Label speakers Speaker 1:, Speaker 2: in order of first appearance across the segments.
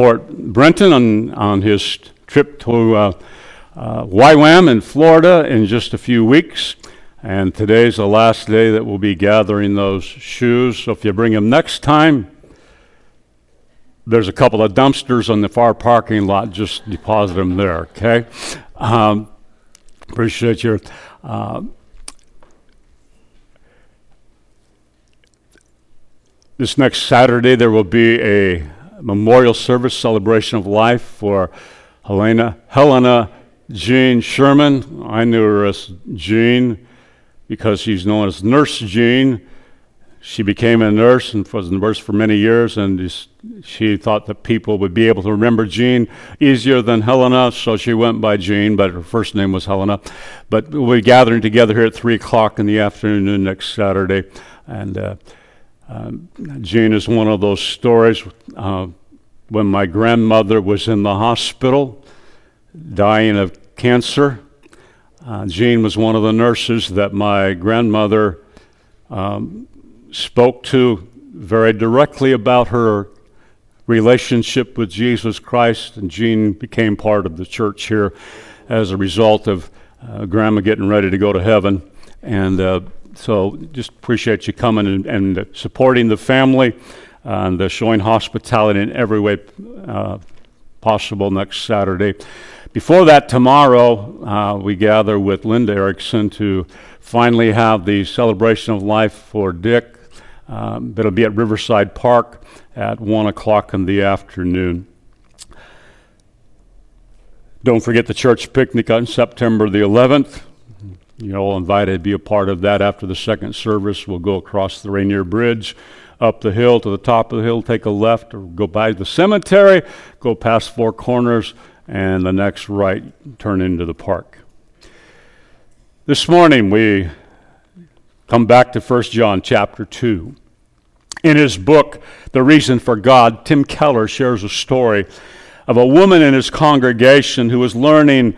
Speaker 1: support Brenton on, on his trip to uh, uh, YWAM in Florida in just a few weeks. And today's the last day that we'll be gathering those shoes. So if you bring them next time, there's a couple of dumpsters on the far parking lot. Just deposit them there, okay? Um, appreciate your. Uh, this next Saturday, there will be a memorial service celebration of life for Helena, Helena Jean Sherman. I knew her as Jean because she's known as Nurse Jean. She became a nurse and was a nurse for many years, and she thought that people would be able to remember Jean easier than Helena, so she went by Jean, but her first name was Helena. But we'll be gathering together here at 3 o'clock in the afternoon next Saturday, and uh, um, Jean is one of those stories. Uh, when my grandmother was in the hospital, dying of cancer, uh, Jean was one of the nurses that my grandmother um, spoke to very directly about her relationship with Jesus Christ, and Jean became part of the church here as a result of uh, Grandma getting ready to go to heaven. And uh, so just appreciate you coming and, and supporting the family and uh, showing hospitality in every way uh, possible next Saturday. Before that, tomorrow, uh, we gather with Linda Erickson to finally have the celebration of life for Dick. Um, it'll be at Riverside Park at 1 o'clock in the afternoon. Don't forget the church picnic on September the 11th. You're all invited to be a part of that after the second service. We'll go across the Rainier Bridge, up the hill to the top of the hill, take a left, or go by the cemetery, go past Four Corners, and the next right, turn into the park. This morning we come back to 1 John chapter 2. In his book, The Reason for God, Tim Keller shares a story of a woman in his congregation who was learning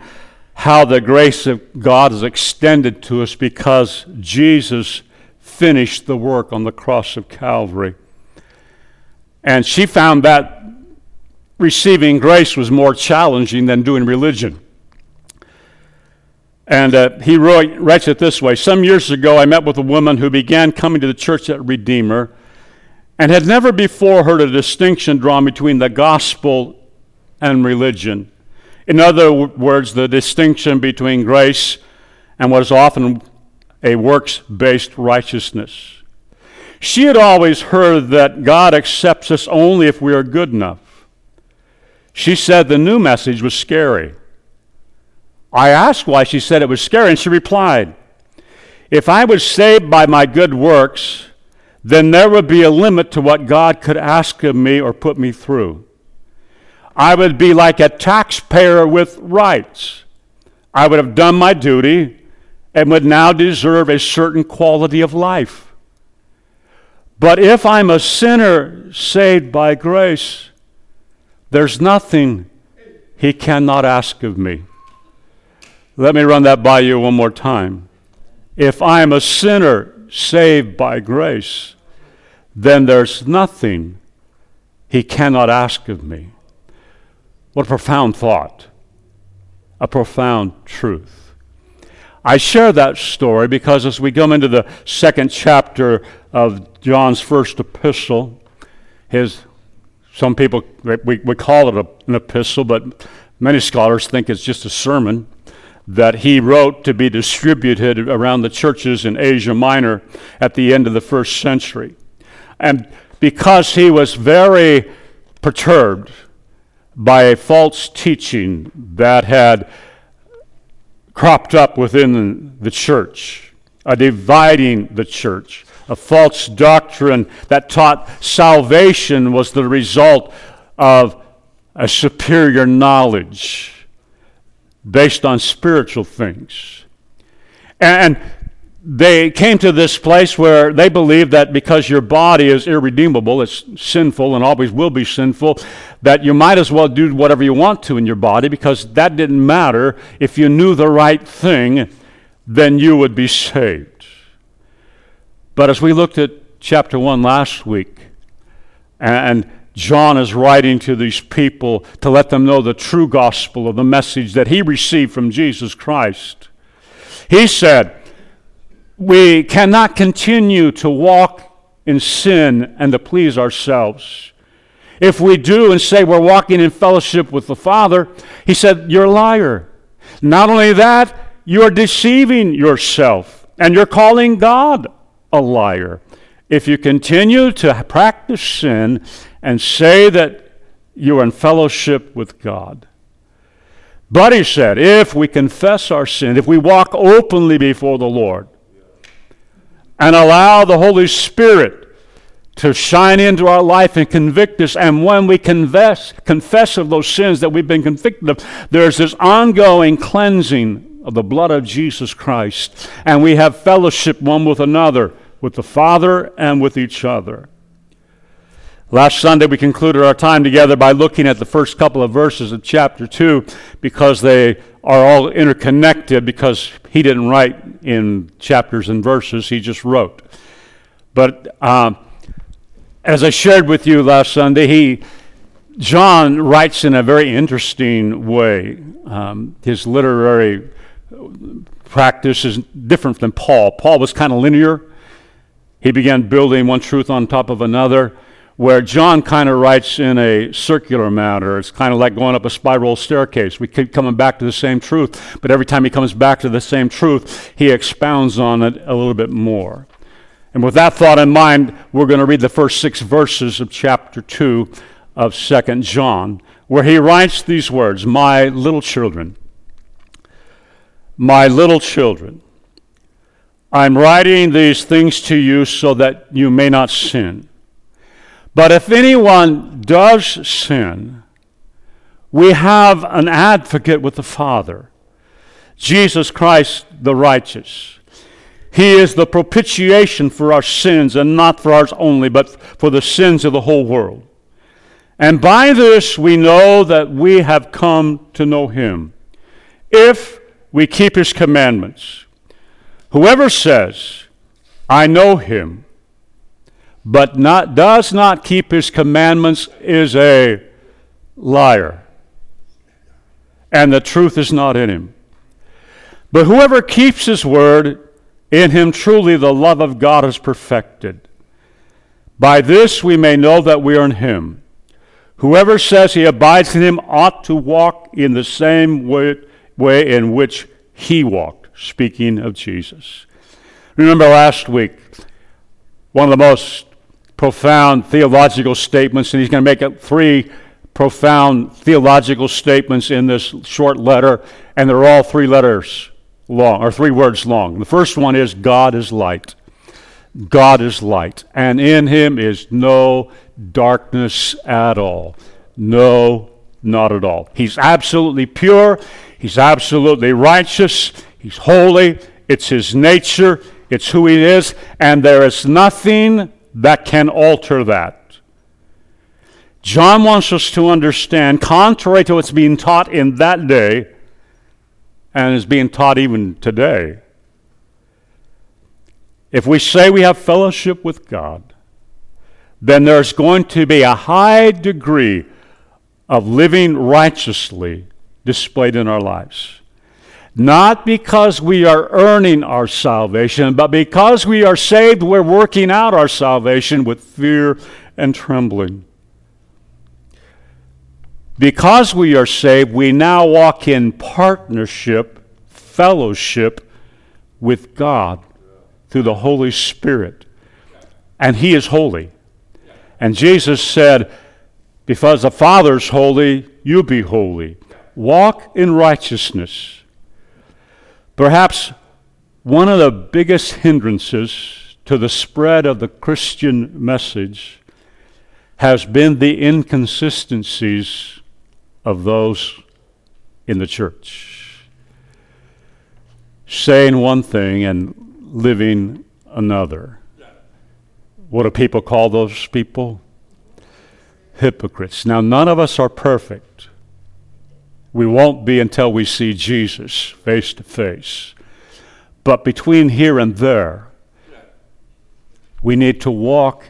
Speaker 1: how the grace of God is extended to us because Jesus finished the work on the cross of Calvary. And she found that receiving grace was more challenging than doing religion. And uh, he wrote, writes it this way Some years ago, I met with a woman who began coming to the church at Redeemer and had never before heard a distinction drawn between the gospel and religion. In other words, the distinction between grace and what is often a works based righteousness. She had always heard that God accepts us only if we are good enough. She said the new message was scary. I asked why she said it was scary, and she replied, If I was saved by my good works, then there would be a limit to what God could ask of me or put me through. I would be like a taxpayer with rights. I would have done my duty and would now deserve a certain quality of life. But if I'm a sinner saved by grace, there's nothing he cannot ask of me. Let me run that by you one more time. If I'm a sinner saved by grace, then there's nothing he cannot ask of me. What a profound thought, a profound truth. I share that story because as we come into the second chapter of John's first epistle, his some people we, we call it a, an epistle, but many scholars think it's just a sermon that he wrote to be distributed around the churches in Asia Minor at the end of the first century. And because he was very perturbed by a false teaching that had cropped up within the church, a dividing the church, a false doctrine that taught salvation was the result of a superior knowledge based on spiritual things. And they came to this place where they believed that because your body is irredeemable, it's sinful and always will be sinful, that you might as well do whatever you want to in your body because that didn't matter. If you knew the right thing, then you would be saved. But as we looked at chapter 1 last week, and John is writing to these people to let them know the true gospel of the message that he received from Jesus Christ. He said, We cannot continue to walk in sin and to please ourselves. If we do and say we're walking in fellowship with the Father, he said, You're a liar. Not only that, you're deceiving yourself and you're calling God a liar. If you continue to practice sin and say that you're in fellowship with God. But he said, if we confess our sin, if we walk openly before the Lord and allow the Holy Spirit to shine into our life and convict us. And when we confess, confess of those sins that we've been convicted of, there's this ongoing cleansing of the blood of Jesus Christ. And we have fellowship one with another, with the Father and with each other. Last Sunday, we concluded our time together by looking at the first couple of verses of chapter 2 because they are all interconnected, because he didn't write in chapters and verses, he just wrote. But um, as I shared with you last Sunday, he, John writes in a very interesting way. Um, his literary practice is different than Paul. Paul was kind of linear. He began building one truth on top of another, where John kind of writes in a circular manner. It's kind of like going up a spiral staircase. We keep coming back to the same truth, but every time he comes back to the same truth, he expounds on it a little bit more. And with that thought in mind, we're going to read the first six verses of chapter 2 of 2 John, where he writes these words My little children, my little children, I'm writing these things to you so that you may not sin. But if anyone does sin, we have an advocate with the Father, Jesus Christ the righteous. He is the propitiation for our sins, and not for ours only, but for the sins of the whole world. And by this we know that we have come to know him, if we keep his commandments. Whoever says, I know him, but not, does not keep his commandments is a liar, and the truth is not in him. But whoever keeps his word, in him truly the love of God is perfected. By this we may know that we are in him. Whoever says he abides in him ought to walk in the same way, way in which he walked, speaking of Jesus. Remember last week, one of the most profound theological statements, and he's going to make three profound theological statements in this short letter, and they're all three letters long, or three words long. The first one is God is light. God is light, and in him is no darkness at all. No, not at all. He's absolutely pure. He's absolutely righteous. He's holy. It's his nature. It's who he is. And there is nothing that can alter that. John wants us to understand, contrary to what's being taught in that day, and is being taught even today. If we say we have fellowship with God, then there's going to be a high degree of living righteously displayed in our lives. Not because we are earning our salvation, but because we are saved, we're working out our salvation with fear and trembling. Because we are saved, we now walk in partnership, fellowship with God through the Holy Spirit. And He is holy. And Jesus said, Because the Father's holy, you be holy. Walk in righteousness. Perhaps one of the biggest hindrances to the spread of the Christian message has been the inconsistencies of those in the church. Saying one thing and living another. What do people call those people? Hypocrites. Now, none of us are perfect. We won't be until we see Jesus face to face. But between here and there, we need to walk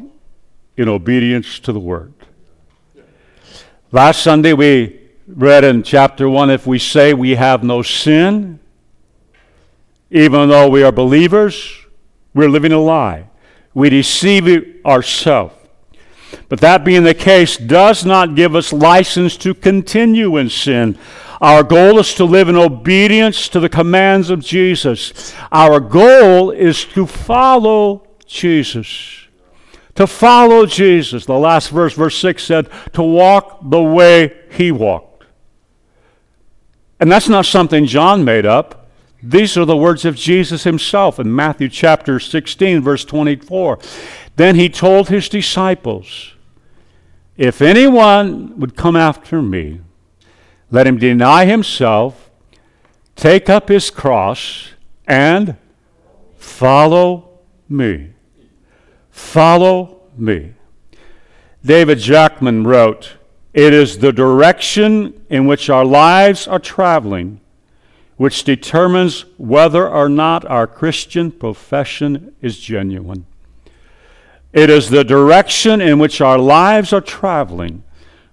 Speaker 1: in obedience to the Word. Last Sunday we read in chapter 1 if we say we have no sin, even though we are believers, we're living a lie. We deceive ourselves. But that being the case does not give us license to continue in sin. Our goal is to live in obedience to the commands of Jesus. Our goal is to follow Jesus. To follow Jesus. The last verse, verse 6 said, to walk the way he walked. And that's not something John made up. These are the words of Jesus himself in Matthew chapter 16, verse 24. Then he told his disciples, If anyone would come after me, let him deny himself, take up his cross, and follow me. Follow me. David Jackman wrote, It is the direction in which our lives are traveling which determines whether or not our Christian profession is genuine. It is the direction in which our lives are traveling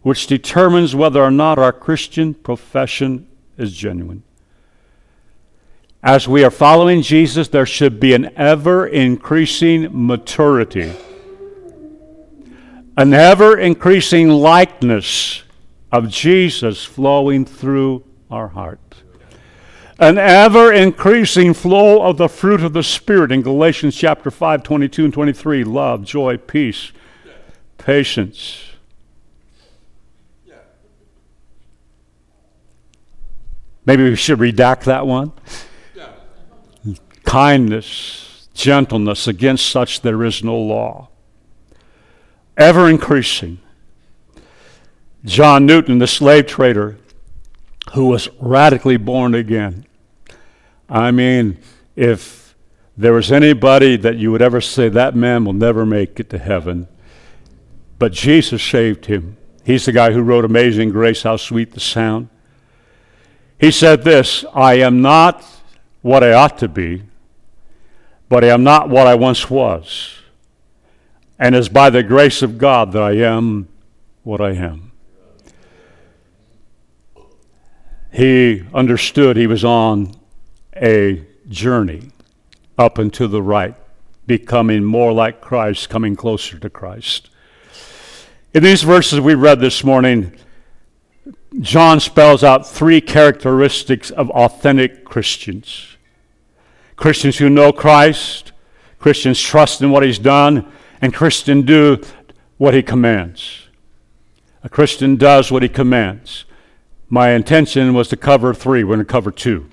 Speaker 1: which determines whether or not our Christian profession is genuine. As we are following Jesus, there should be an ever increasing maturity, an ever increasing likeness of Jesus flowing through our heart an ever increasing flow of the fruit of the Spirit in Galatians chapter 5, 22 and 23 love, joy, peace, patience. Maybe we should redact that one. Kindness, gentleness, against such there is no law. Ever increasing. John Newton, the slave trader, who was radically born again, I mean, if there was anybody that you would ever say that man will never make it to heaven, but Jesus saved him. He's the guy who wrote Amazing Grace, How Sweet the Sound. He said this I am not what I ought to be, but I am not what I once was. And it's by the grace of God that I am what I am. He understood he was on a journey up and to the right, becoming more like Christ, coming closer to Christ. In these verses we read this morning, John spells out three characteristics of authentic Christians Christians who know Christ, Christians trust in what He's done, and Christians do what He commands. A Christian does what He commands. My intention was to cover three, we're going to cover two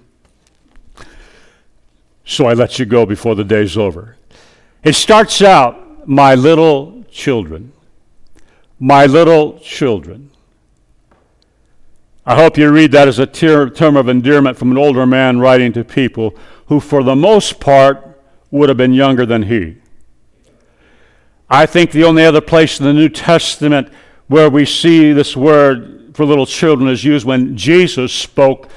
Speaker 1: so I let you go before the day's over. It starts out, my little children. My little children. I hope you read that as a term of endearment from an older man writing to people who, for the most part, would have been younger than he. I think the only other place in the New Testament where we see this word for little children is used when Jesus spoke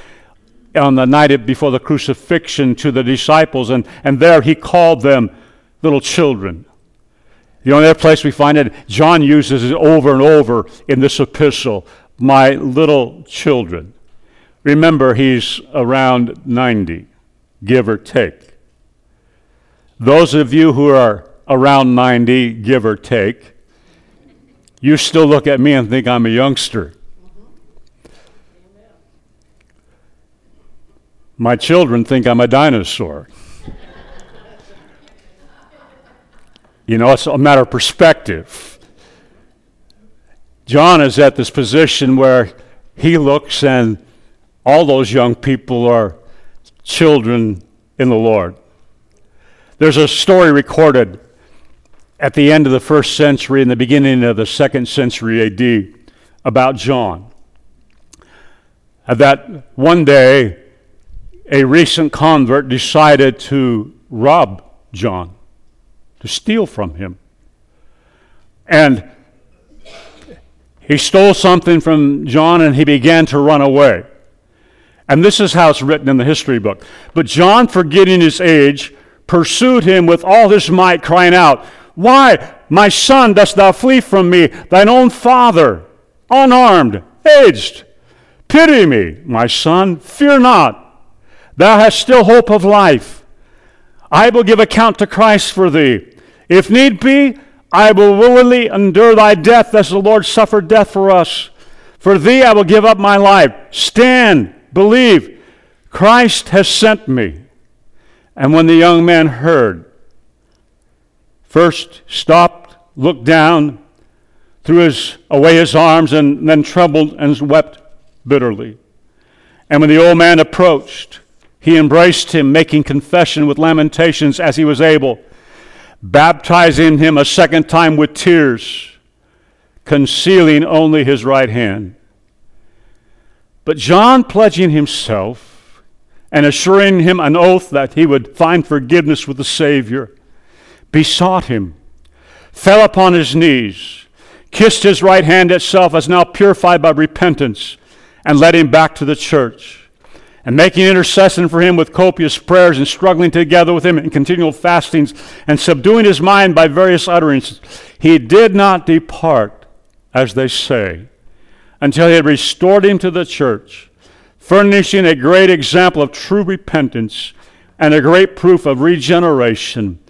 Speaker 1: on the night before the crucifixion to the disciples, and, and there he called them little children. The only other place we find it, John uses it over and over in this epistle my little children. Remember, he's around 90, give or take. Those of you who are around 90, give or take, you still look at me and think I'm a youngster. My children think I'm a dinosaur. you know, it's a matter of perspective. John is at this position where he looks and all those young people are children in the Lord. There's a story recorded at the end of the first century and the beginning of the second century AD about John. That one day a recent convert decided to rob John, to steal from him. And he stole something from John and he began to run away. And this is how it's written in the history book. But John, forgetting his age, pursued him with all his might, crying out, Why, my son, dost thou flee from me, thine own father? unarmed, aged. Pity me, my son, fear not. Thou hast still hope of life. I will give account to Christ for thee. If need be, I will willingly endure thy death as the Lord suffered death for us. For thee I will give up my life. Stand, believe. Christ has sent me. And when the young man heard, first stopped, looked down, threw his, away his arms, and then trembled and wept bitterly. And when the old man approached, he embraced him, making confession with lamentations as he was able, baptizing him a second time with tears, concealing only his right hand. But John, pledging himself and assuring him an oath that he would find forgiveness with the Savior, besought him, fell upon his knees, kissed his right hand itself as now purified by repentance, and led him back to the church. And making intercession for him with copious prayers and struggling together with him in continual fastings and subduing his mind by various utterances, he did not depart, as they say, until he had restored him to the church, furnishing a great example of true repentance and a great proof of regeneration,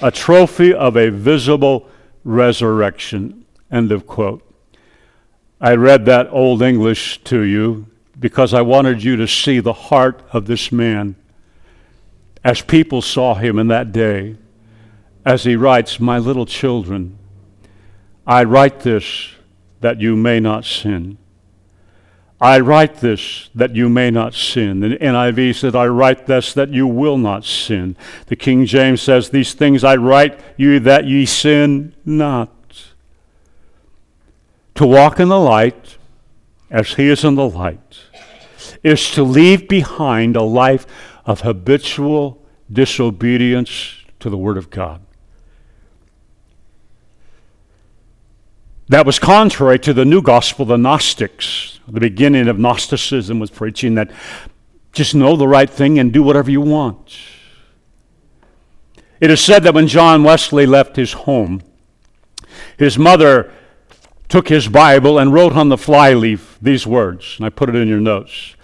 Speaker 1: a trophy of a visible resurrection. End of quote. I read that Old English to you because I wanted you to see the heart of this man as people saw him in that day. As he writes, My little children, I write this that you may not sin. I write this that you may not sin. The NIV said, I write this that you will not sin. The King James says, These things I write you that ye sin not to walk in the light as he is in the light is to leave behind a life of habitual disobedience to the Word of God. That was contrary to the new gospel, the Gnostics. The beginning of Gnosticism was preaching that just know the right thing and do whatever you want. It is said that when John Wesley left his home, his mother took his Bible and wrote on the flyleaf these words, and I put it in your notes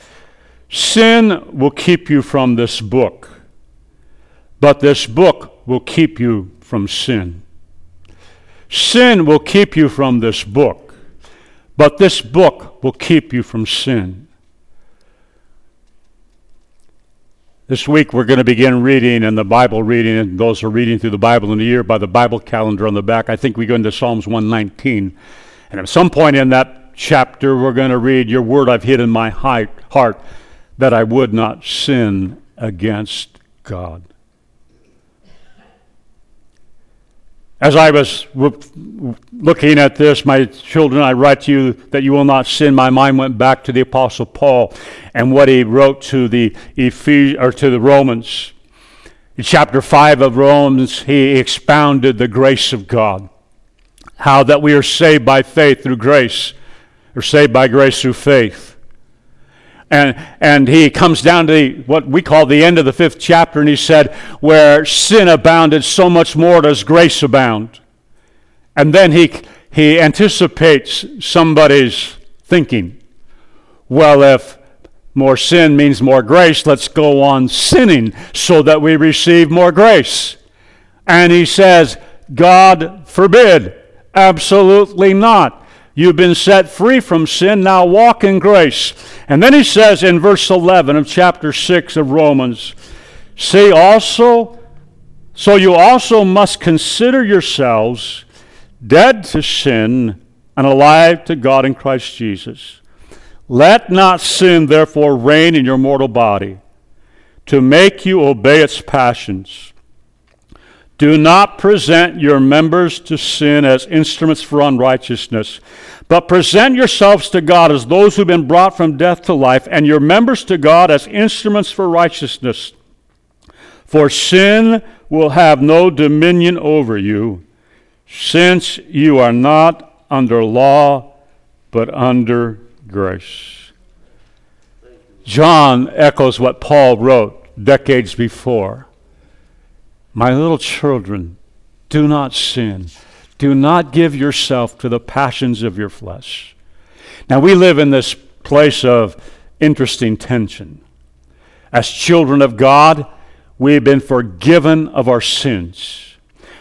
Speaker 1: Sin will keep you from this book, but this book will keep you from sin. Sin will keep you from this book, but this book will keep you from sin. This week we're going to begin reading and the Bible reading, and those are reading through the Bible in a year by the Bible calendar on the back. I think we go into Psalms 119. And at some point in that chapter, we're going to read, Your word I've hid in my heart that I would not sin against God. As I was looking at this, my children, I write to you that you will not sin. My mind went back to the Apostle Paul and what he wrote to the Ephes- or to the Romans. In chapter five of Romans, he expounded the grace of God how that we are saved by faith through grace, or saved by grace through faith. And, and he comes down to the, what we call the end of the fifth chapter, and he said, Where sin abounded, so much more does grace abound. And then he, he anticipates somebody's thinking. Well, if more sin means more grace, let's go on sinning so that we receive more grace. And he says, God forbid. Absolutely not. You've been set free from sin, now walk in grace. And then he says in verse 11 of chapter 6 of Romans, See also, so you also must consider yourselves dead to sin and alive to God in Christ Jesus. Let not sin therefore reign in your mortal body to make you obey its passions. Do not present your members to sin as instruments for unrighteousness, but present yourselves to God as those who've been brought from death to life, and your members to God as instruments for righteousness. For sin will have no dominion over you, since you are not under law, but under grace. John echoes what Paul wrote decades before. My little children, do not sin. Do not give yourself to the passions of your flesh. Now, we live in this place of interesting tension. As children of God, we have been forgiven of our sins.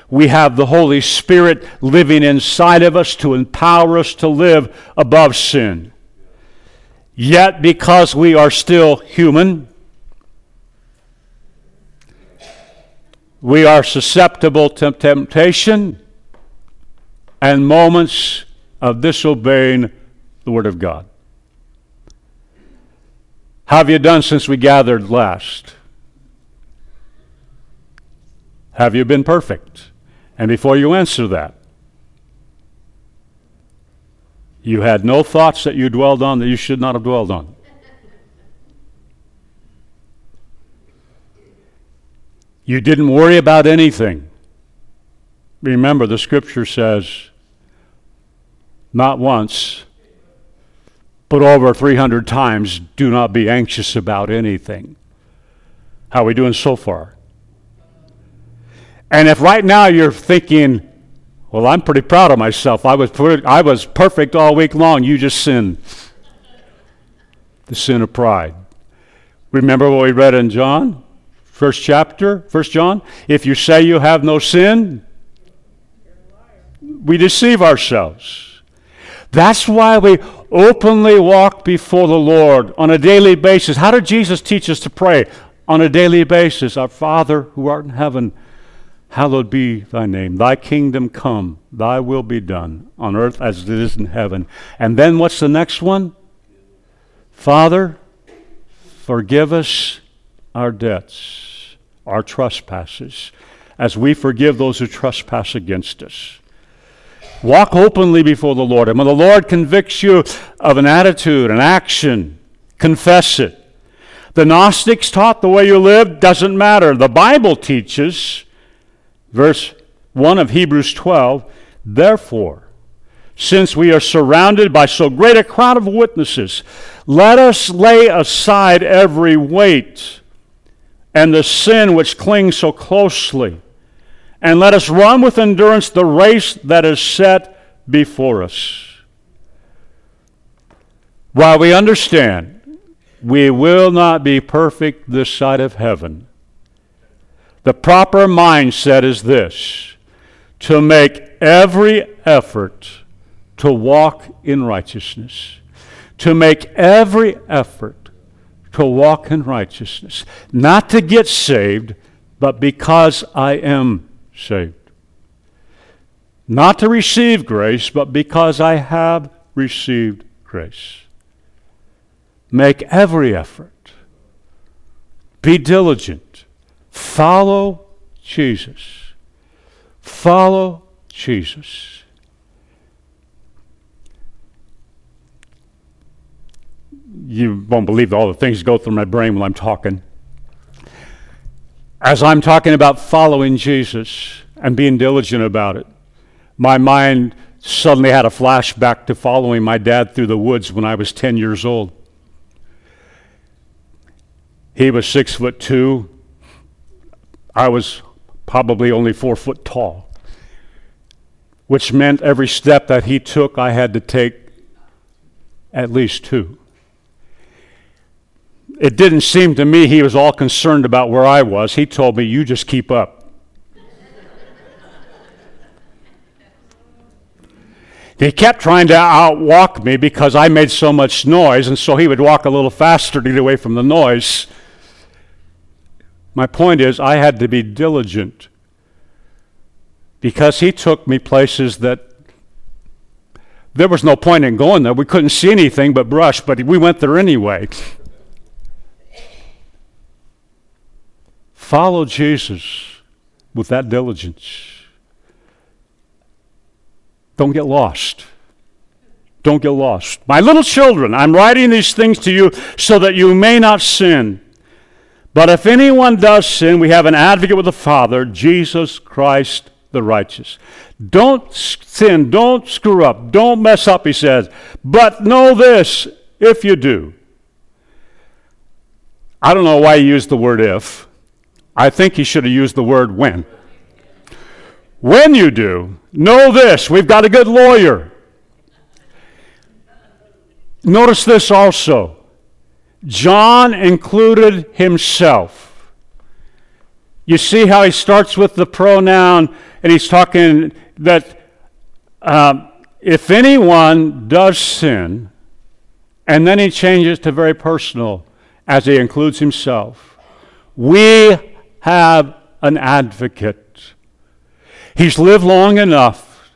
Speaker 1: We have the Holy Spirit living inside of us to empower us to live above sin. Yet, because we are still human, we are susceptible to temptation and moments of disobeying the Word of God. How have you done since we gathered last? Have you been perfect? And before you answer that, you had no thoughts that you dwelled on that you should not have dwelled on. You didn't worry about anything. Remember, the scripture says, not once, but over 300 times, do not be anxious about anything. How are we doing so far? And if right now you're thinking, well, I'm pretty proud of myself. I was, I was perfect all week long. You just sinned. The sin of pride. Remember what we read in John? First chapter, First John. If you say you have no sin, we deceive ourselves. That's why we openly walk before the Lord on a daily basis. How did Jesus teach us to pray? On a daily basis, Our Father who art in heaven, hallowed be thy name. Thy kingdom come, thy will be done on earth as it is in heaven. And then what's the next one? Father, forgive us our debts, our trespasses, as we forgive those who trespass against us. Walk openly before the Lord. And when the Lord convicts you of an attitude, an action, confess it. The Gnostics taught the way you live doesn't matter. The Bible teaches, verse 1 of Hebrews 12, therefore, since we are surrounded by so great a crowd of witnesses, let us lay aside every weight and the sin which clings so closely. And let us run with endurance the race that is set before us. While we understand we will not be perfect this side of heaven, the proper mindset is this to make every effort to walk in righteousness, to make every effort to walk in righteousness. Not to get saved, but because I am saved. Not to receive grace, but because I have received grace. Make every effort. Be diligent. Follow Jesus. Follow Jesus. You won't believe all the things go through my brain while I'm talking. As I'm talking about following Jesus and being diligent about it, my mind suddenly had a flashback to following my dad through the woods when I was 10 years old. He was six foot two. I was probably only four foot tall, which meant every step that he took, I had to take at least two it didn't seem to me he was all concerned about where I was. He told me, You just keep up. He kept trying to outwalk me because I made so much noise, and so he would walk a little faster to get away from the noise. My point is, I had to be diligent because he took me places that there was no point in going there. We couldn't see anything but brush, but we went there anyway. Follow Jesus with that diligence. Don't get lost. Don't get lost. My little children, I'm writing these things to you so that you may not sin. But if anyone does sin, we have an advocate with the Father, Jesus Christ the righteous. Don't sin, don't screw up, don't mess up, he says. But know this if you do. I don't know why he used the word if. I think he should have used the word when. When you do, know this we've got a good lawyer. notice this also. John included himself. You see how he starts with the pronoun and he's talking that uh, if anyone does sin, and then he changes to very personal as he includes himself. We have an advocate. He's lived long enough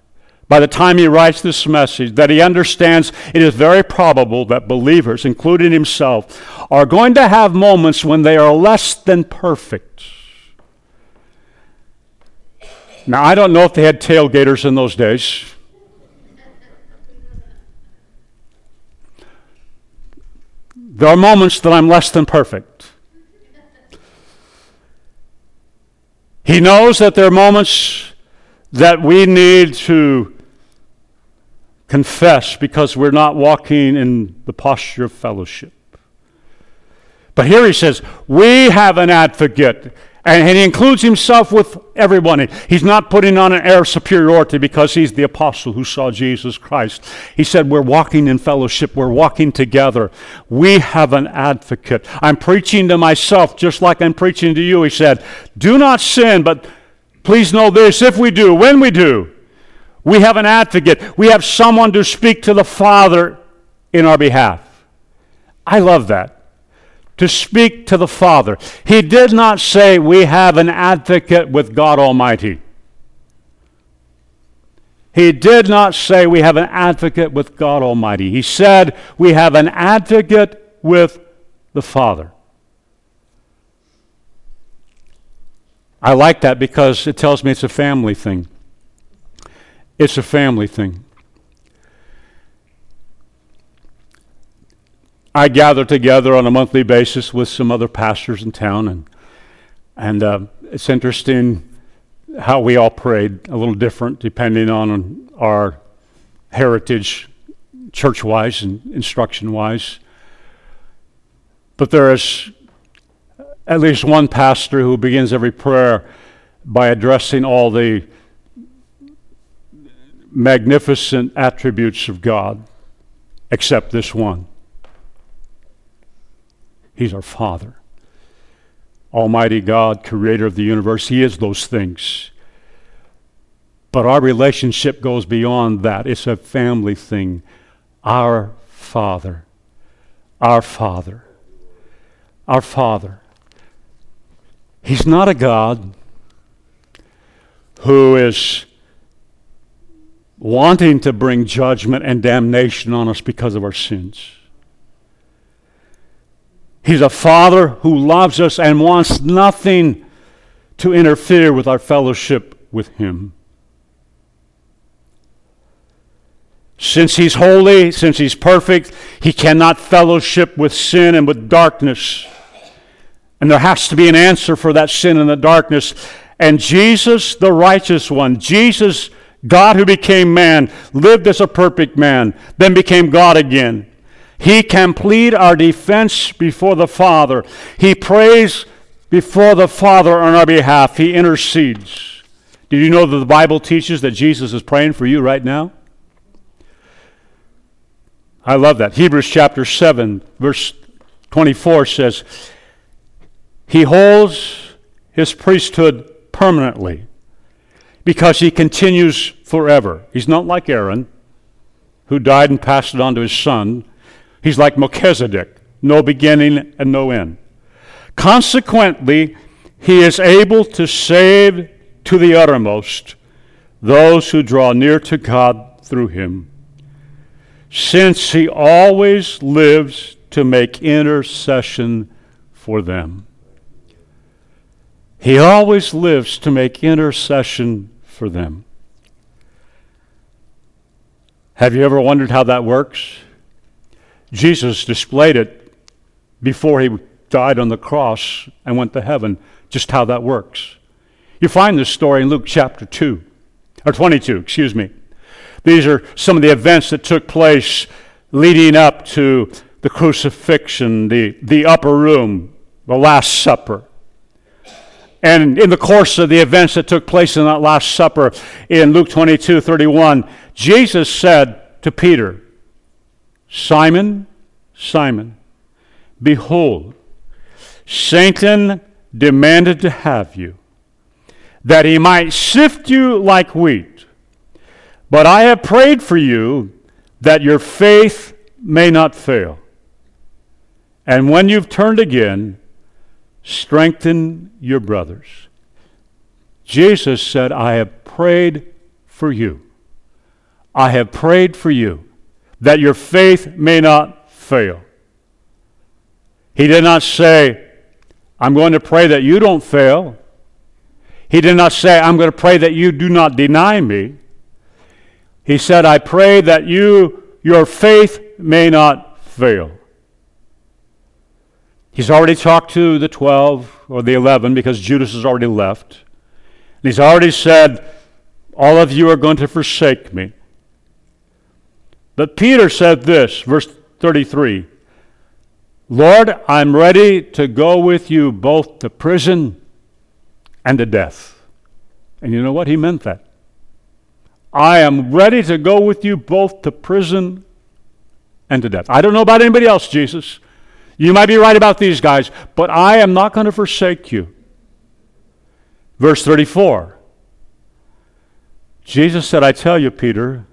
Speaker 1: by the time he writes this message that he understands it is very probable that believers, including himself, are going to have moments when they are less than perfect. Now, I don't know if they had tailgaters in those days. There are moments that I'm less than perfect. He knows that there are moments that we need to confess because we're not walking in the posture of fellowship. But here he says, We have an advocate and, he includes himself with everyone. He's not putting on an air of superiority because he's the apostle who saw Jesus Christ. He said, We're walking in fellowship, we're walking together. We have an advocate. I'm preaching to myself just like I'm preaching to you. He said, Do not sin, but please know this if we do, when we do, we have an advocate. We have someone to speak to the Father in our behalf. I love that to speak to the Father. He did not say, We have an advocate with God Almighty. He did not say, We have an advocate with God Almighty. He said, We have an advocate with the Father. I like that because it tells me it's a family thing. It's a family thing. I gather together on a monthly basis with some other pastors in town, and and uh, it's interesting how we all prayed a little different depending on our heritage, church wise and instruction wise. But there is at least one pastor who begins every prayer by addressing all the magnificent attributes of God, except this one. He's our Father. Almighty God, creator of the universe, He is those things. But our relationship goes beyond that. It's a family thing. Our Father. Our Father. Our Father. He's not a God who is wanting to bring judgment and damnation on us because of our sins. He's a father who loves us and wants nothing to interfere with our fellowship with Him. Since He's holy, since He's perfect, He cannot fellowship with sin and with darkness. And there has to be an answer for that sin and the darkness. And Jesus, the righteous one, Jesus, God who became man, lived as a perfect man, then became God again. He can plead our defense before the Father. He prays before the Father on our behalf. He intercedes. Did you know that the Bible teaches that Jesus is praying for you right now? I love that. Hebrews chapter 7, verse 24 says, He holds his priesthood permanently because he continues forever. He's not like Aaron, who died and passed it on to his son. He's like Melchizedek, no beginning and no end. Consequently, he is able to save to the uttermost those who draw near to God through him, since he always lives to make intercession for them. He always lives to make intercession for them. Have you ever wondered how that works? Jesus displayed it before he died on the cross and went to heaven, just how that works. You find this story in Luke chapter 2, or 22, excuse me. These are some of the events that took place leading up to the crucifixion, the, the upper room, the Last Supper. And in the course of the events that took place in that Last Supper in Luke 22 31, Jesus said to Peter, Simon, Simon, behold, Satan demanded to have you, that he might sift you like wheat. But I have prayed for you that your faith may not fail. And when you've turned again, strengthen your brothers. Jesus said, I have prayed for you. I have prayed for you that your faith may not fail. He did not say, I'm going to pray that you don't fail. He did not say, I'm going to pray that you do not deny me. He said, I pray that you, your faith may not fail. He's already talked to the 12 or the 11 because Judas has already left. And he's already said, All of you are going to forsake me. But Peter said this, verse 33 Lord, I'm ready to go with you both to prison and to death. And you know what? He meant that. I am ready to go with you both to prison and to death. I don't know about anybody else, Jesus. You might be right about these guys, but I am not going to forsake you. Verse 34 Jesus said, I tell you, Peter,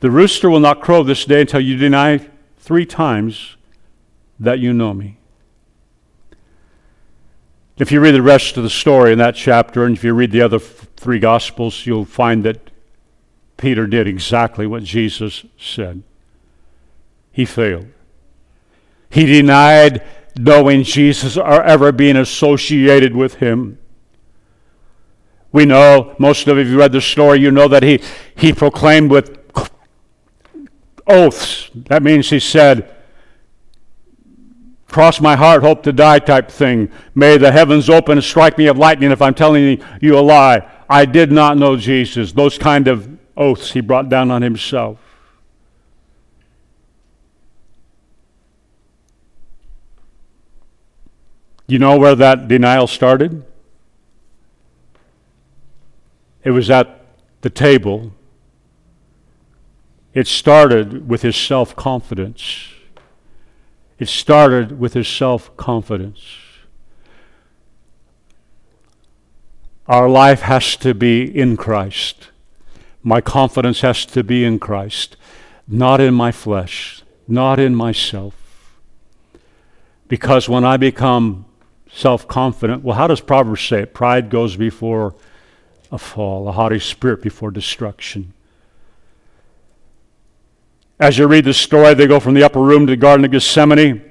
Speaker 1: the rooster will not crow this day until you deny three times that you know me. If you read the rest of the story in that chapter, and if you read the other f- three Gospels, you'll find that Peter did exactly what Jesus said. He failed. He denied knowing Jesus or ever being associated with him. We know, most of you read the story, you know that he, he proclaimed with oaths. That means he said, Cross my heart, hope to die type thing. May the heavens open and strike me of lightning if I'm telling you a lie. I did not know Jesus. Those kind of oaths he brought down on himself. You know where that denial started? It was at the table. It started with his self confidence. It started with his self confidence. Our life has to be in Christ. My confidence has to be in Christ, not in my flesh, not in myself. Because when I become self confident. Well, how does Proverbs say it? Pride goes before a fall, a haughty spirit before destruction. As you read the story, they go from the upper room to the Garden of Gethsemane.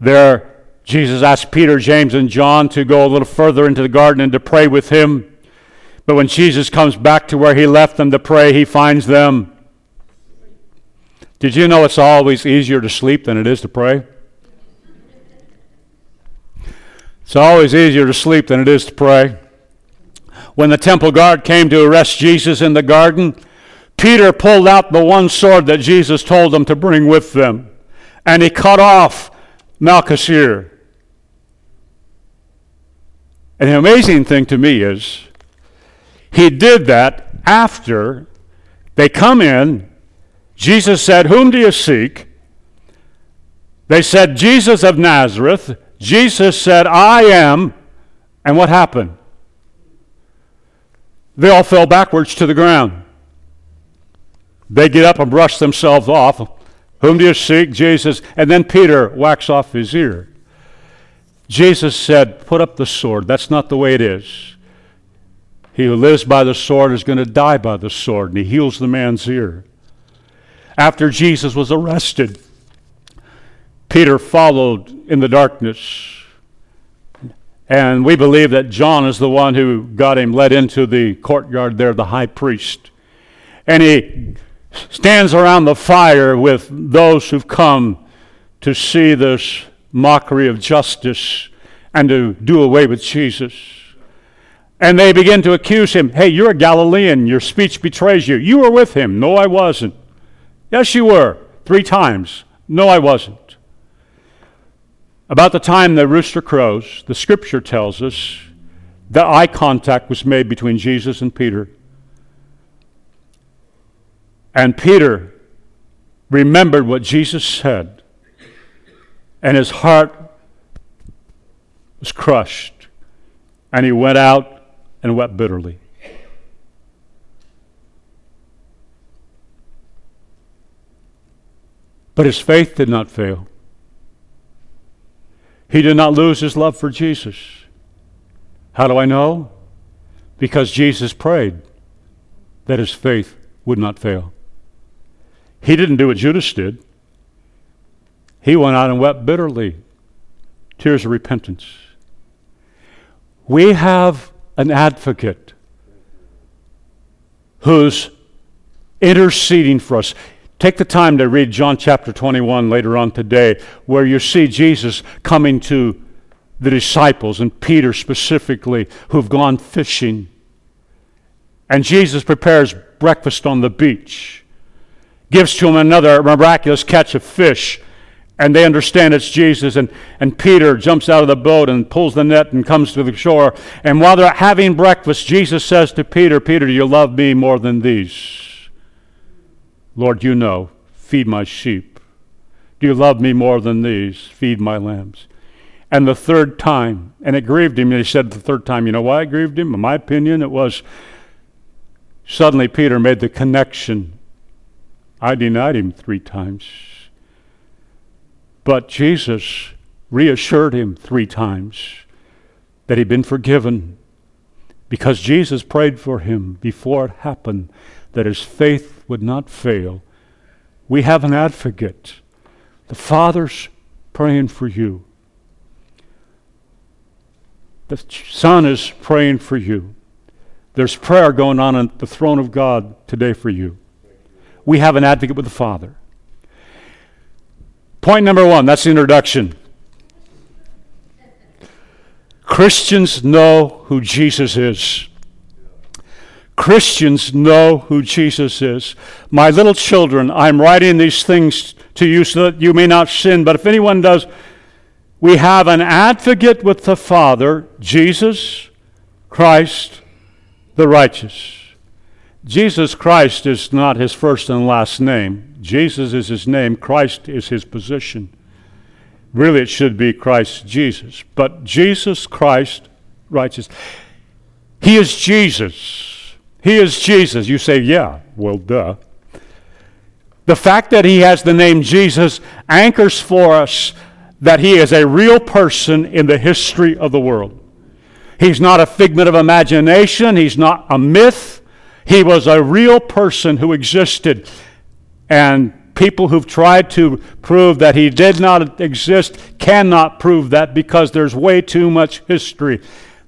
Speaker 1: There, Jesus asked Peter, James, and John to go a little further into the garden and to pray with him. But when Jesus comes back to where he left them to pray, he finds them. Did you know it's always easier to sleep than it is to pray? It's always easier to sleep than it is to pray. When the temple guard came to arrest Jesus in the garden, Peter pulled out the one sword that Jesus told them to bring with them, and he cut off Malchus' ear. And the amazing thing to me is, he did that after they come in. Jesus said, Whom do you seek? They said, Jesus of Nazareth. Jesus said, I am. And what happened? They all fell backwards to the ground. They get up and brush themselves off. Whom do you seek? Jesus. And then Peter whacks off his ear. Jesus said, Put up the sword. That's not the way it is. He who lives by the sword is going to die by the sword. And he heals the man's ear. After Jesus was arrested, Peter followed in the darkness. And we believe that John is the one who got him led into the courtyard there, the high priest. And he stands around the fire with those who've come to see this mockery of justice and to do away with Jesus. And they begin to accuse him hey, you're a Galilean. Your speech betrays you. You were with him. No, I wasn't. Yes, you were. Three times. No, I wasn't. About the time the rooster crows, the scripture tells us that eye contact was made between Jesus and Peter. And Peter remembered what Jesus said, and his heart was crushed, and he went out and wept bitterly. But his faith did not fail. He did not lose his love for Jesus. How do I know? Because Jesus prayed that his faith would not fail. He didn't do what Judas did. He went out and wept bitterly, tears of repentance. We have an advocate who's interceding for us. Take the time to read John chapter 21 later on today, where you see Jesus coming to the disciples, and Peter specifically, who've gone fishing. And Jesus prepares breakfast on the beach, gives to him another miraculous catch of fish, and they understand it's Jesus. And, and Peter jumps out of the boat and pulls the net and comes to the shore. And while they're having breakfast, Jesus says to Peter, Peter, do you love me more than these? Lord, you know, feed my sheep. Do you love me more than these? Feed my lambs. And the third time, and it grieved him, and he said the third time, you know why it grieved him? In my opinion, it was suddenly Peter made the connection. I denied him three times. But Jesus reassured him three times that he'd been forgiven because Jesus prayed for him before it happened that his faith would not fail. We have an advocate. The Father's praying for you. The Son is praying for you. There's prayer going on at the throne of God today for you. We have an advocate with the Father. Point number one that's the introduction. Christians know who Jesus is. Christians know who Jesus is. My little children, I'm writing these things to you so that you may not sin, but if anyone does, we have an advocate with the Father, Jesus Christ the righteous. Jesus Christ is not his first and last name. Jesus is his name, Christ is his position. Really, it should be Christ Jesus. But Jesus Christ righteous. He is Jesus. He is Jesus. You say, yeah, well, duh. The fact that he has the name Jesus anchors for us that he is a real person in the history of the world. He's not a figment of imagination, he's not a myth. He was a real person who existed. And people who've tried to prove that he did not exist cannot prove that because there's way too much history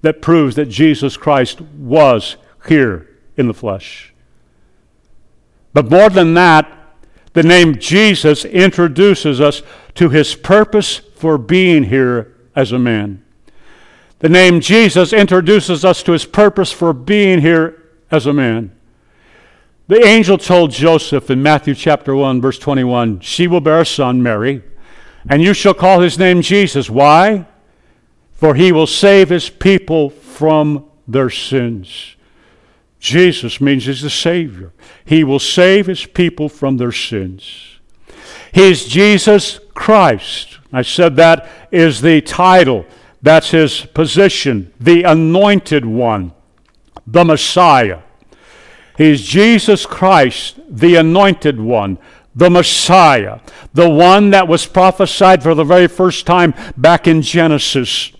Speaker 1: that proves that Jesus Christ was here in the flesh. But more than that, the name Jesus introduces us to his purpose for being here as a man. The name Jesus introduces us to his purpose for being here as a man. The angel told Joseph in Matthew chapter 1, verse 21 She will bear a son, Mary, and you shall call his name Jesus. Why? For he will save his people from their sins. Jesus means he's the Savior. He will save his people from their sins. He's Jesus Christ. I said that is the title. That's his position, the anointed one, the Messiah. He's Jesus Christ, the anointed one, the Messiah, the one that was prophesied for the very first time back in Genesis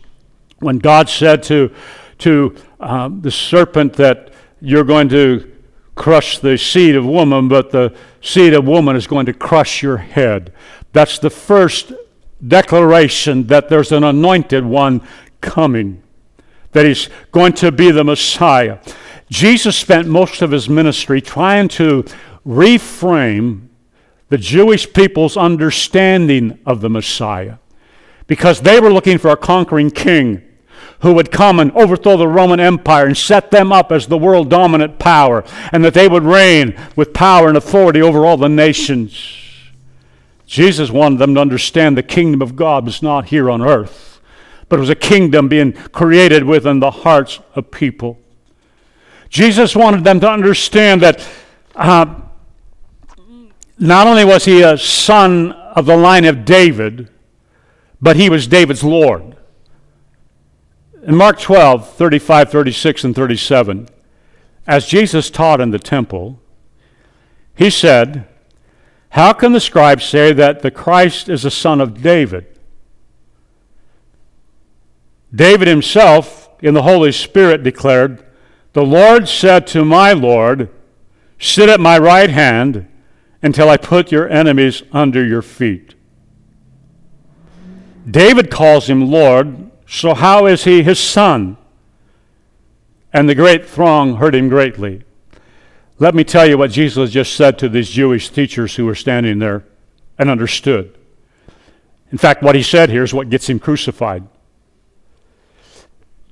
Speaker 1: when God said to, to um, the serpent that you're going to crush the seed of woman, but the seed of woman is going to crush your head. That's the first declaration that there's an anointed one coming, that he's going to be the Messiah. Jesus spent most of his ministry trying to reframe the Jewish people's understanding of the Messiah because they were looking for a conquering king who would come and overthrow the Roman Empire and set them up as the world dominant power, and that they would reign with power and authority over all the nations. Jesus wanted them to understand the kingdom of God was not here on earth, but it was a kingdom being created within the hearts of people. Jesus wanted them to understand that uh, not only was he a son of the line of David, but he was David's Lord. In Mark 12, 35, 36, and 37, as Jesus taught in the temple, he said, How can the scribes say that the Christ is a son of David? David himself, in the Holy Spirit, declared, The Lord said to my Lord, Sit at my right hand until I put your enemies under your feet. David calls him Lord, so how is he his son? And the great throng heard him greatly. Let me tell you what Jesus just said to these Jewish teachers who were standing there and understood. In fact, what he said here is what gets him crucified.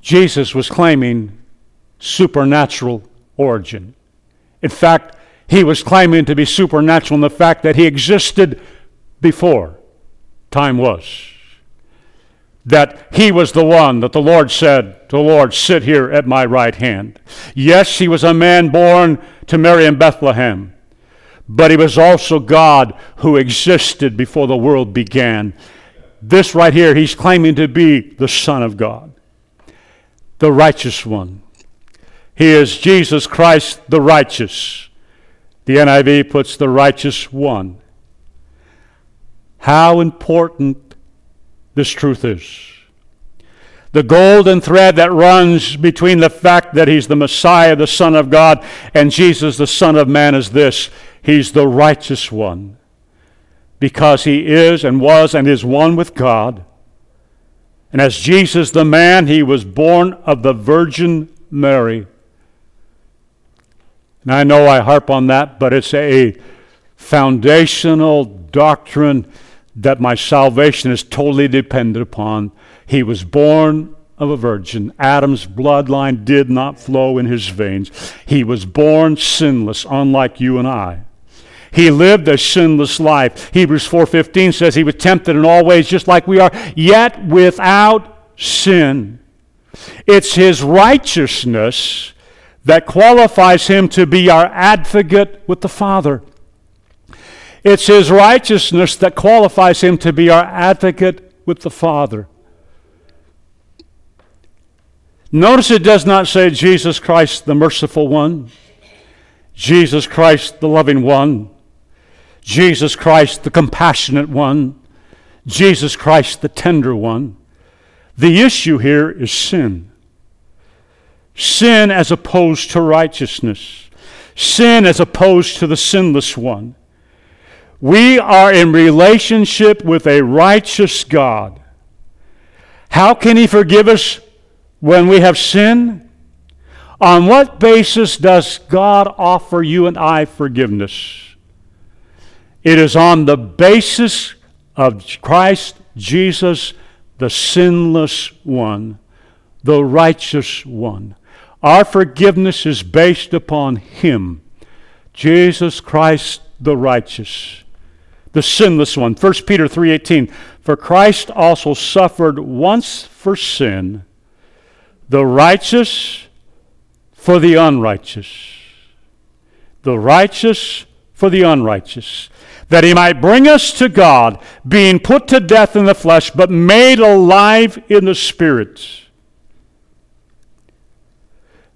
Speaker 1: Jesus was claiming supernatural origin. In fact, he was claiming to be supernatural in the fact that he existed before time was. That he was the one that the Lord said to the Lord, Sit here at my right hand. Yes, he was a man born to Mary in Bethlehem, but he was also God who existed before the world began. This right here, he's claiming to be the Son of God the righteous one. He is Jesus Christ the righteous. The NIV puts the righteous one. How important this truth is. The golden thread that runs between the fact that he's the Messiah, the Son of God, and Jesus, the Son of Man, is this He's the righteous one. Because he is and was and is one with God and as Jesus the man, he was born of the Virgin Mary. And I know I harp on that, but it's a foundational doctrine that my salvation is totally dependent upon. He was born of a virgin. Adam's bloodline did not flow in his veins. He was born sinless, unlike you and I. He lived a sinless life. Hebrews 4:15 says he was tempted in all ways just like we are, yet without sin. It's his righteousness that qualifies him to be our advocate with the Father. It's his righteousness that qualifies him to be our advocate with the Father. Notice it does not say Jesus Christ, the merciful one, Jesus Christ, the loving one, Jesus Christ, the compassionate one, Jesus Christ, the tender one. The issue here is sin. Sin as opposed to righteousness. Sin as opposed to the sinless one. We are in relationship with a righteous God. How can He forgive us when we have sin? On what basis does God offer you and I forgiveness? It is on the basis of Christ Jesus, the sinless one, the righteous one. Our forgiveness is based upon Him, Jesus Christ the righteous, the sinless one. 1 Peter 3:18 For Christ also suffered once for sin, the righteous for the unrighteous. The righteous for the unrighteous that he might bring us to God, being put to death in the flesh, but made alive in the Spirit.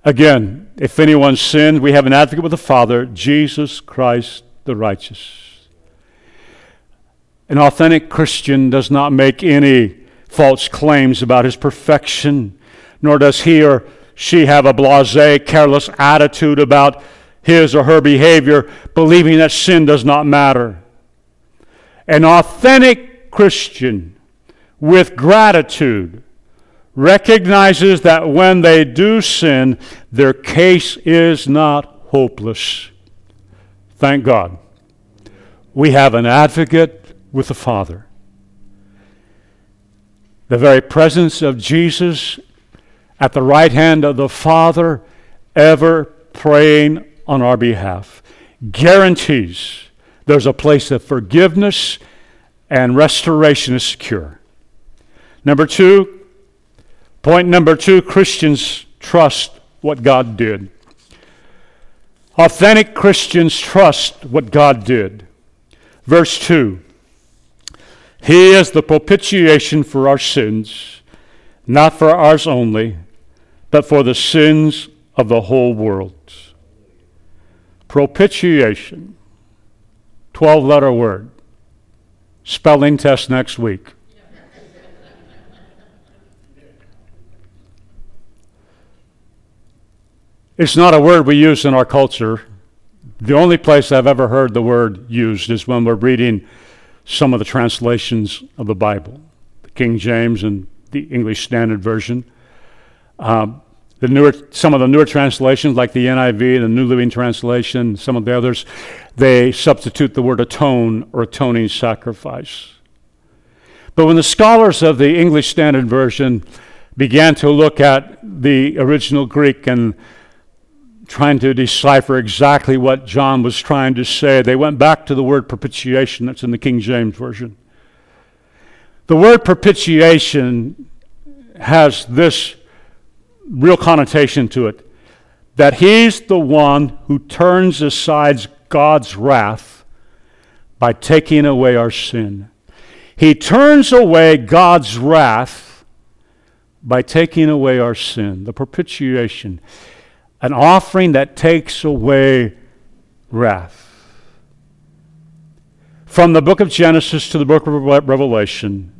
Speaker 1: Again, if anyone sins, we have an advocate with the Father, Jesus Christ the righteous. An authentic Christian does not make any false claims about his perfection, nor does he or she have a blase, careless attitude about his or her behavior, believing that sin does not matter. An authentic Christian with gratitude recognizes that when they do sin, their case is not hopeless. Thank God. We have an advocate with the Father. The very presence of Jesus at the right hand of the Father, ever praying on our behalf. Guarantees there's a place of forgiveness and restoration is secure. Number two, point number two Christians trust what God did. Authentic Christians trust what God did. Verse 2 He is the propitiation for our sins, not for ours only, but for the sins of the whole world. Propitiation, 12 letter word. Spelling test next week. It's not a word we use in our culture. The only place I've ever heard the word used is when we're reading some of the translations of the Bible, the King James and the English Standard Version. Um, the newer, some of the newer translations, like the NIV, the New Living Translation, some of the others, they substitute the word atone or atoning sacrifice. But when the scholars of the English Standard Version began to look at the original Greek and trying to decipher exactly what John was trying to say. They went back to the word propitiation that's in the King James Version. The word propitiation has this real connotation to it that he's the one who turns aside God's wrath by taking away our sin. He turns away God's wrath by taking away our sin, the propitiation an offering that takes away wrath. From the book of Genesis to the book of Revelation,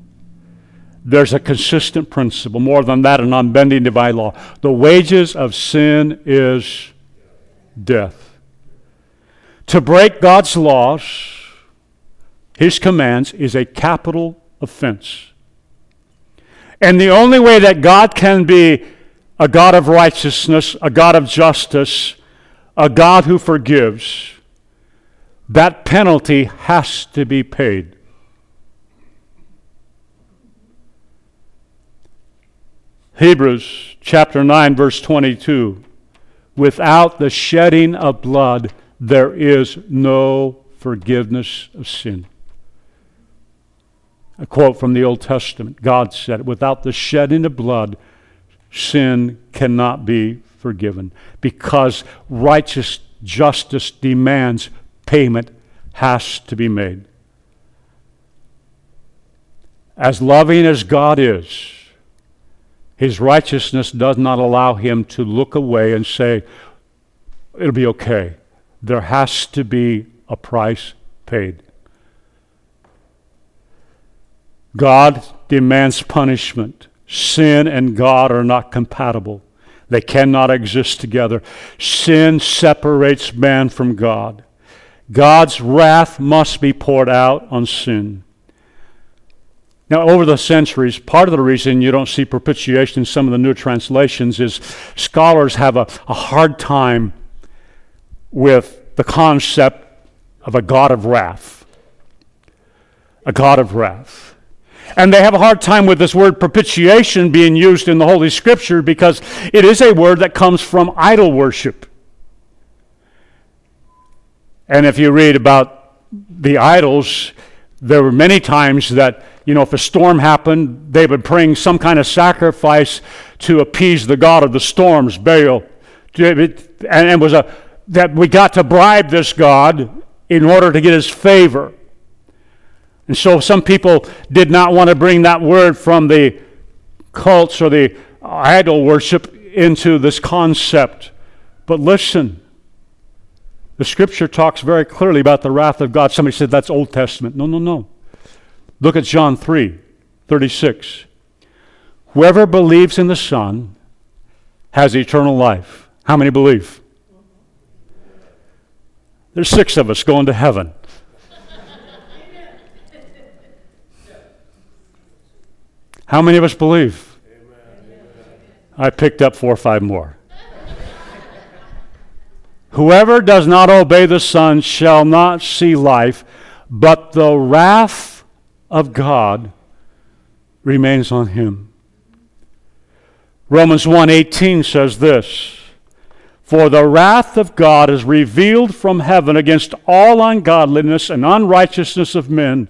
Speaker 1: there's a consistent principle. More than that, an unbending divine law. The wages of sin is death. To break God's laws, His commands, is a capital offense. And the only way that God can be a God of righteousness, a God of justice, a God who forgives, that penalty has to be paid. Hebrews chapter 9, verse 22 Without the shedding of blood, there is no forgiveness of sin. A quote from the Old Testament God said, Without the shedding of blood, sin cannot be forgiven because righteous justice demands payment has to be made. As loving as God is, his righteousness does not allow him to look away and say, it'll be okay. There has to be a price paid. God demands punishment. Sin and God are not compatible. They cannot exist together. Sin separates man from God. God's wrath must be poured out on sin. Now, over the centuries, part of the reason you don't see propitiation in some of the new translations is scholars have a, a hard time with the concept of a God of wrath. A God of wrath. And they have a hard time with this word propitiation being used in the Holy Scripture because it is a word that comes from idol worship. And if you read about the idols, there were many times that, you know, if a storm happened, they would bring some kind of sacrifice to appease the god of the storms, Baal. And it was a, that we got to bribe this god in order to get his favor. And so some people did not want to bring that word from the cults or the idol worship into this concept. But listen, the scripture talks very clearly about the wrath of God. Somebody said that's Old Testament. No, no, no. Look at John 3 36. Whoever believes in the Son has eternal life. How many believe? There's six of us going to heaven. How many of us believe? Amen. I picked up four or five more. Whoever does not obey the Son shall not see life, but the wrath of God remains on him. Romans 1:18 says this, "For the wrath of God is revealed from heaven against all ungodliness and unrighteousness of men,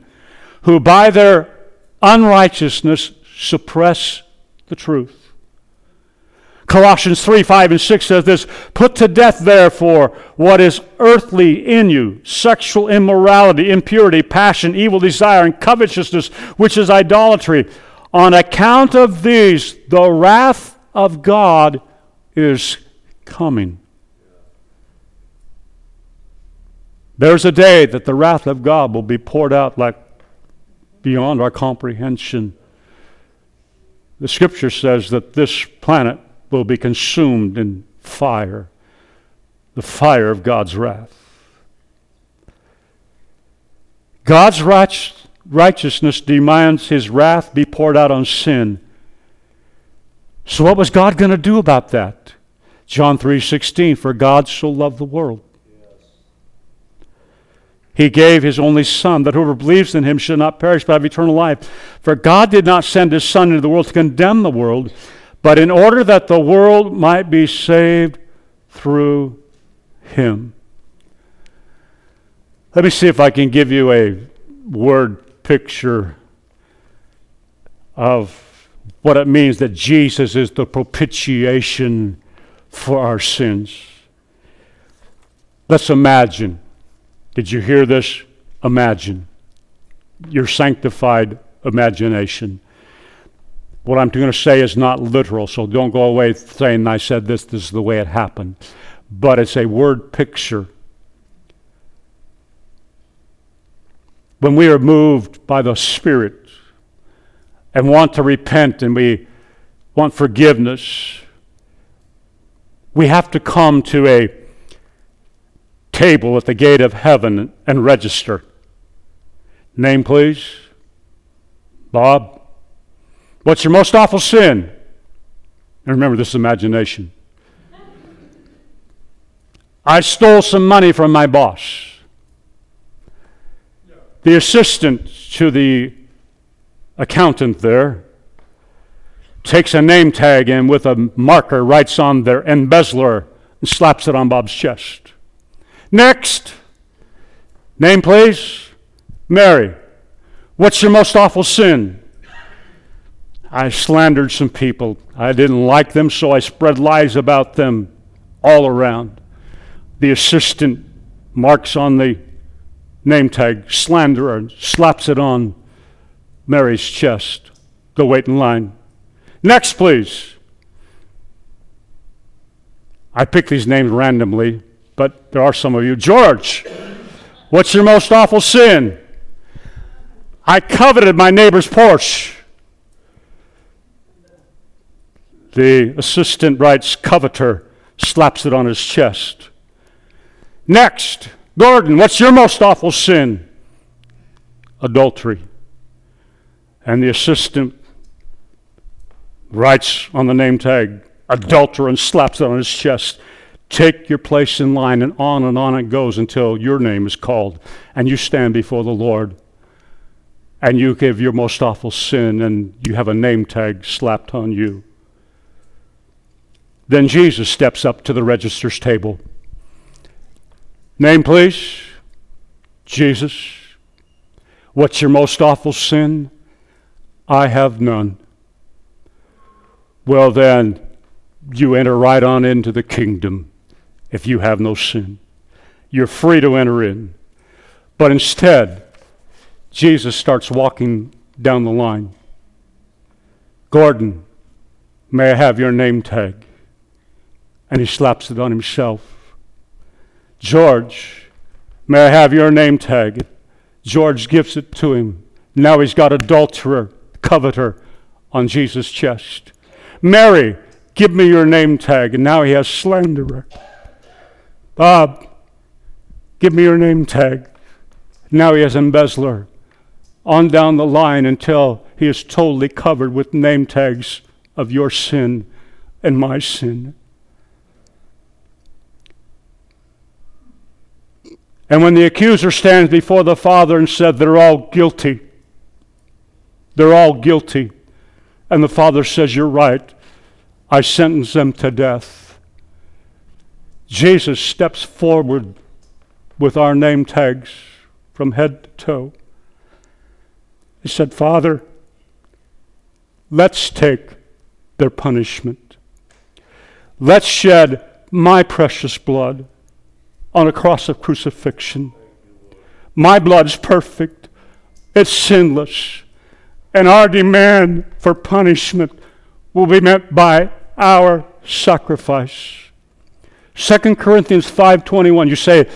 Speaker 1: who by their unrighteousness suppress the truth. Colossians 3 5 and 6 says this Put to death, therefore, what is earthly in you sexual immorality, impurity, passion, evil desire, and covetousness, which is idolatry. On account of these, the wrath of God is coming. There's a day that the wrath of God will be poured out like beyond our comprehension. The scripture says that this planet will be consumed in fire, the fire of God's wrath. God's righteousness demands his wrath be poured out on sin. So what was God going to do about that? John 3:16 for God so loved the world he gave his only Son, that whoever believes in him should not perish but have eternal life. For God did not send his Son into the world to condemn the world, but in order that the world might be saved through him. Let me see if I can give you a word picture of what it means that Jesus is the propitiation for our sins. Let's imagine did you hear this? Imagine. Your sanctified imagination. What I'm going to say is not literal, so don't go away saying I said this, this is the way it happened. But it's a word picture. When we are moved by the Spirit and want to repent and we want forgiveness, we have to come to a table at the gate of heaven and register. Name, please. Bob. What's your most awful sin? And remember, this is imagination. I stole some money from my boss. The assistant to the accountant there takes a name tag and with a marker writes on there embezzler and slaps it on Bob's chest. Next. Name, please. Mary. What's your most awful sin? I slandered some people. I didn't like them, so I spread lies about them all around. The assistant marks on the name tag, slanderer, slaps it on Mary's chest. Go wait in line. Next, please. I pick these names randomly but there are some of you. George, what's your most awful sin? I coveted my neighbor's Porsche. The assistant writes, coveter, slaps it on his chest. Next, Gordon, what's your most awful sin? Adultery. And the assistant writes on the name tag, adulterer, and slaps it on his chest. Take your place in line, and on and on it goes until your name is called, and you stand before the Lord, and you give your most awful sin, and you have a name tag slapped on you. Then Jesus steps up to the register's table. Name, please. Jesus. What's your most awful sin? I have none. Well, then, you enter right on into the kingdom if you have no sin. You're free to enter in. But instead, Jesus starts walking down the line. Gordon, may I have your name tag? And he slaps it on himself. George, may I have your name tag? George gives it to him. Now he's got adulterer, coveter on Jesus' chest. Mary, give me your name tag. And now he has slanderer. Bob, give me your name tag. Now he has embezzler. On down the line until he is totally covered with name tags of your sin and my sin. And when the accuser stands before the Father and said, They're all guilty, they're all guilty. And the Father says, You're right. I sentence them to death. Jesus steps forward with our name tags from head to toe. He said, Father, let's take their punishment. Let's shed my precious blood on a cross of crucifixion. My blood is perfect, it's sinless, and our demand for punishment will be met by our sacrifice. 2 Corinthians 5:21 you say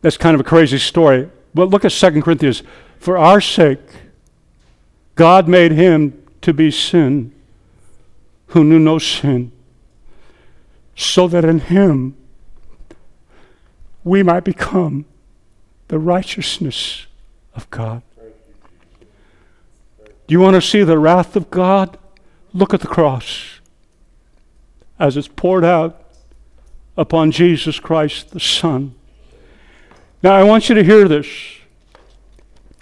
Speaker 1: that's kind of a crazy story. But look at 2 Corinthians for our sake God made him to be sin who knew no sin so that in him we might become the righteousness of God. Do you want to see the wrath of God? Look at the cross as it's poured out upon Jesus Christ the Son. Now, I want you to hear this.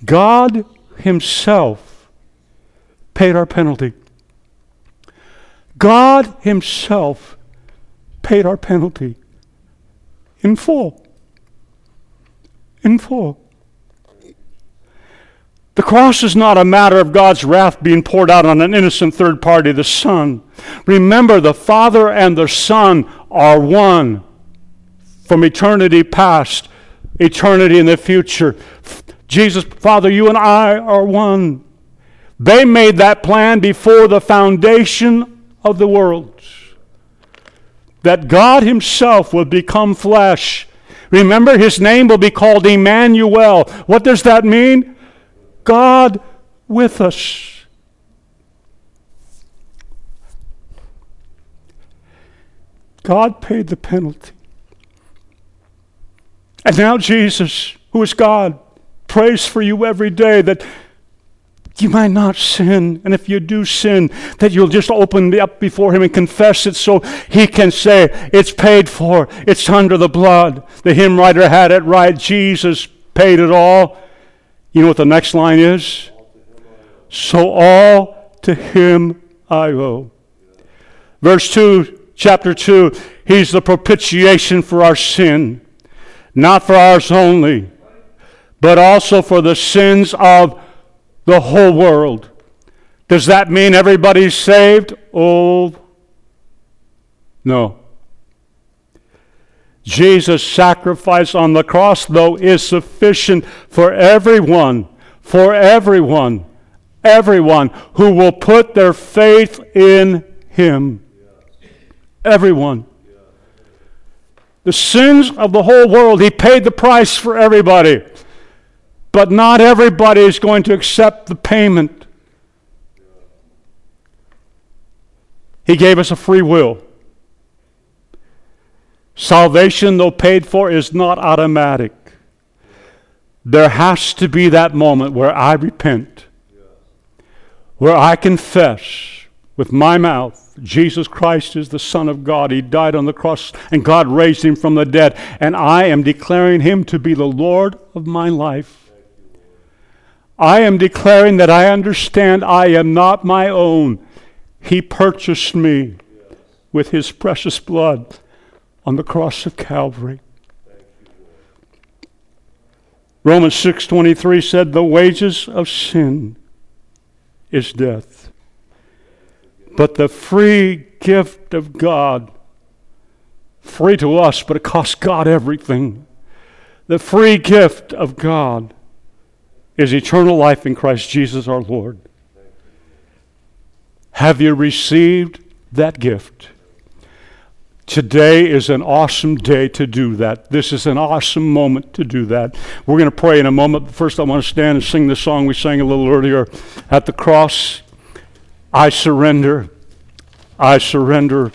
Speaker 1: God Himself paid our penalty. God Himself paid our penalty in full. In full. The cross is not a matter of God's wrath being poured out on an innocent third party, the Son. Remember, the Father and the Son are one from eternity past, eternity in the future. Jesus, Father, you and I are one. They made that plan before the foundation of the world that God Himself would become flesh. Remember, His name will be called Emmanuel. What does that mean? God with us. God paid the penalty. And now Jesus, who is God, prays for you every day that you might not sin. And if you do sin, that you'll just open up before Him and confess it so He can say, It's paid for, it's under the blood. The hymn writer had it right. Jesus paid it all. You know what the next line is? So all to Him I owe. Verse 2, chapter 2 He's the propitiation for our sin, not for ours only, but also for the sins of the whole world. Does that mean everybody's saved? Oh, no. Jesus' sacrifice on the cross, though, is sufficient for everyone, for everyone, everyone who will put their faith in Him. Everyone. The sins of the whole world, He paid the price for everybody. But not everybody is going to accept the payment. He gave us a free will. Salvation, though paid for, is not automatic. There has to be that moment where I repent, where I confess with my mouth Jesus Christ is the Son of God. He died on the cross, and God raised him from the dead. And I am declaring him to be the Lord of my life. I am declaring that I understand I am not my own. He purchased me with his precious blood on the cross of Calvary. Romans 6:23 said the wages of sin is death. But the free gift of God free to us but it costs God everything. The free gift of God is eternal life in Christ Jesus our Lord. Have you received that gift? Today is an awesome day to do that. This is an awesome moment to do that. We're going to pray in a moment. First, I want to stand and sing the song we sang a little earlier at the cross. I surrender. I surrender